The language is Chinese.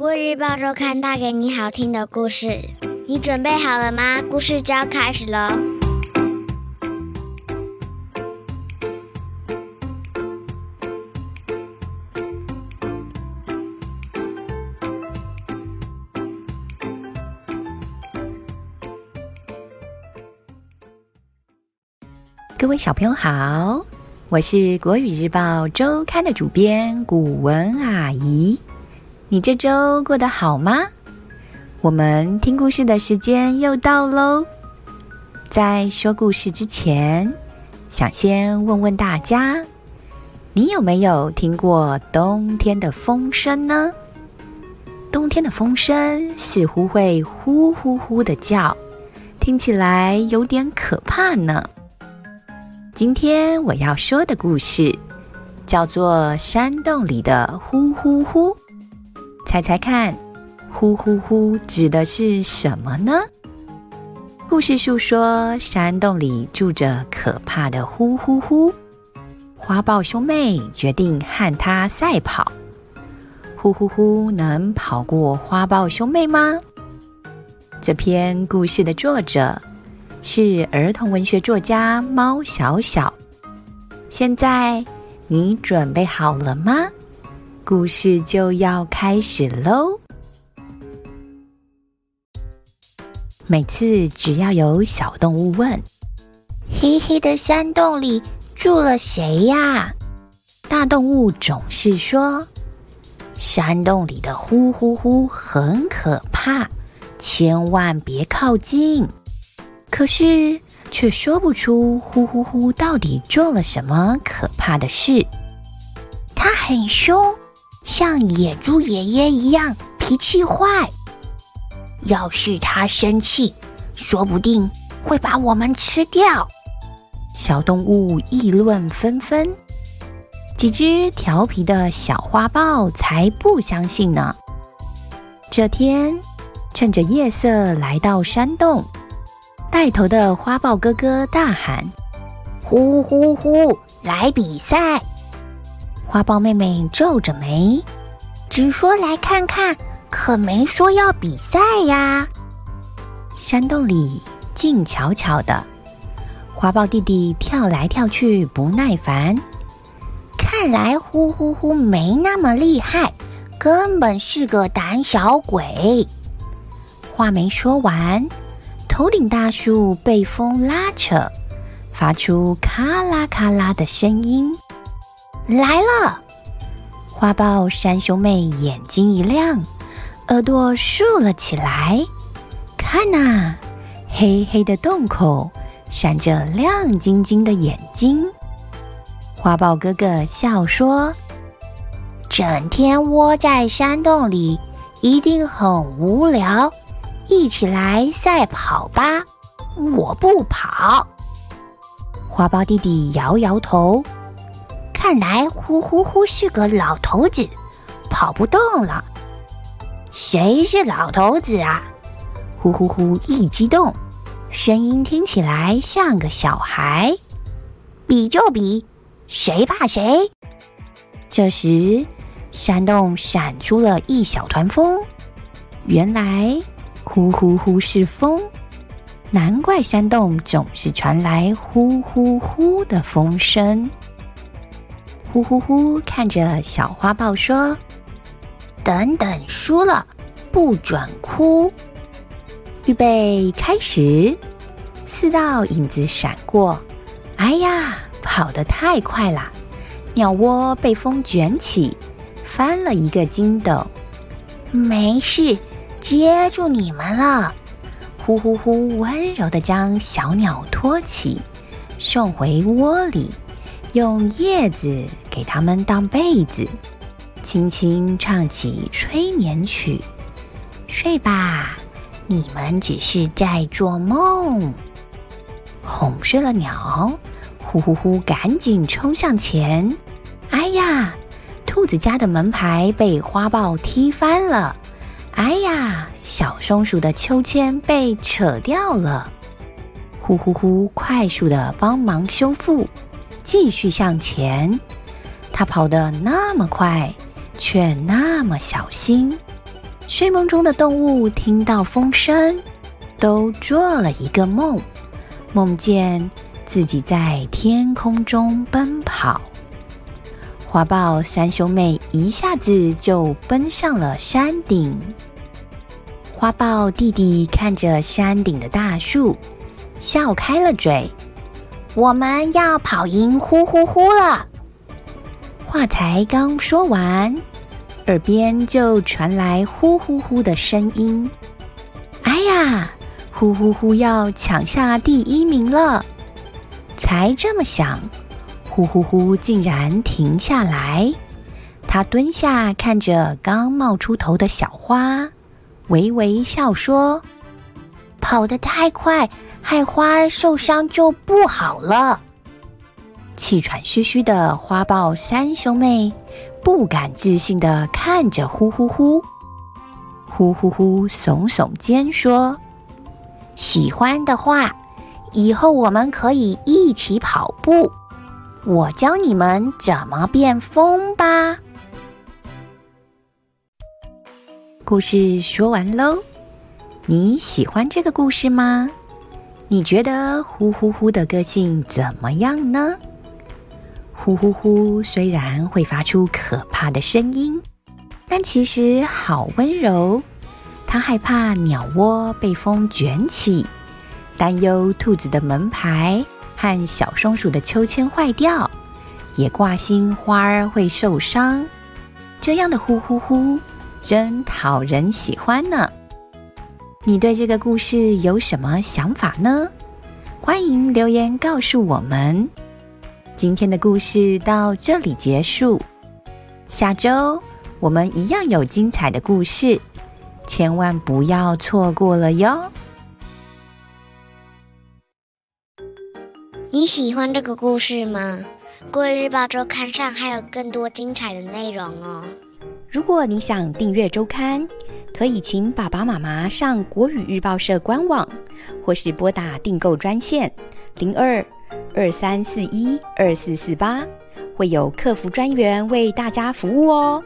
国语日报周刊带给你好听的故事，你准备好了吗？故事就要开始喽！各位小朋友好，我是国语日报周刊的主编古文阿姨。你这周过得好吗？我们听故事的时间又到喽。在说故事之前，想先问问大家，你有没有听过冬天的风声呢？冬天的风声似乎会呼呼呼的叫，听起来有点可怕呢。今天我要说的故事叫做《山洞里的呼呼呼》，猜猜看，呼呼呼指的是什么呢？故事述说山洞里住着可怕的呼呼呼，花豹兄妹决定和它赛跑。呼呼呼能跑过花豹兄妹吗？这篇故事的作者。是儿童文学作家猫小小。现在你准备好了吗？故事就要开始喽！每次只要有小动物问：“黑黑的山洞里住了谁呀？”大动物总是说：“山洞里的呼呼呼很可怕，千万别靠近。”可是，却说不出呼呼呼到底做了什么可怕的事。它很凶，像野猪爷爷一样脾气坏。要是他生气，说不定会把我们吃掉。小动物议论纷纷，几只调皮的小花豹才不相信呢。这天，趁着夜色来到山洞。带头的花豹哥哥大喊：“呼呼呼，来比赛！”花豹妹妹皱着眉，只说来看看，可没说要比赛呀。山洞里静悄悄的，花豹弟弟跳来跳去不耐烦。看来呼呼呼没那么厉害，根本是个胆小鬼。话没说完。头顶大树被风拉扯，发出咔啦咔啦的声音。来了！花豹山兄妹眼睛一亮，耳朵竖了起来。看呐，黑黑的洞口闪着亮晶晶的眼睛。花豹哥哥笑说：“整天窝在山洞里，一定很无聊。”一起来赛跑吧！我不跑。花豹弟弟摇摇头，看来呼呼呼是个老头子，跑不动了。谁是老头子啊？呼呼呼一激动，声音听起来像个小孩。比就比，谁怕谁？这时，山洞闪出了一小团风，原来。呼呼呼是风，难怪山洞总是传来呼呼呼的风声。呼呼呼，看着小花豹说：“等等，输了不准哭。”预备开始，四道影子闪过。哎呀，跑得太快了！鸟窝被风卷起，翻了一个筋斗。没事。接住你们了！呼呼呼，温柔的将小鸟托起，送回窝里，用叶子给它们当被子，轻轻唱起催眠曲。睡吧，你们只是在做梦。哄睡了鸟，呼呼呼，赶紧冲向前。哎呀，兔子家的门牌被花豹踢翻了。哎呀，小松鼠的秋千被扯掉了！呼呼呼，快速的帮忙修复，继续向前。它跑得那么快，却那么小心。睡梦中的动物听到风声，都做了一个梦，梦见自己在天空中奔跑。花豹三兄妹一下子就奔上了山顶。花豹弟弟看着山顶的大树，笑开了嘴：“我们要跑赢呼呼呼了！”话才刚说完，耳边就传来呼呼呼的声音：“哎呀，呼呼呼要抢下第一名了！”才这么想。呼呼呼！竟然停下来。他蹲下，看着刚冒出头的小花，微微笑说：“跑得太快，害花儿受伤就不好了。”气喘吁吁的花豹三兄妹不敢置信的看着呼呼呼。呼呼呼耸耸肩说：“喜欢的话，以后我们可以一起跑步。”我教你们怎么变风吧。故事说完喽，你喜欢这个故事吗？你觉得呼呼呼的个性怎么样呢？呼呼呼虽然会发出可怕的声音，但其实好温柔。它害怕鸟窝被风卷起，担忧兔子的门牌。和小松鼠的秋千坏掉，也挂心花儿会受伤，这样的呼呼呼真讨人喜欢呢。你对这个故事有什么想法呢？欢迎留言告诉我们。今天的故事到这里结束，下周我们一样有精彩的故事，千万不要错过了哟。你喜欢这个故事吗？国语日报周刊上还有更多精彩的内容哦。如果你想订阅周刊，可以请爸爸妈妈上国语日报社官网，或是拨打订购专线零二二三四一二四四八，会有客服专员为大家服务哦。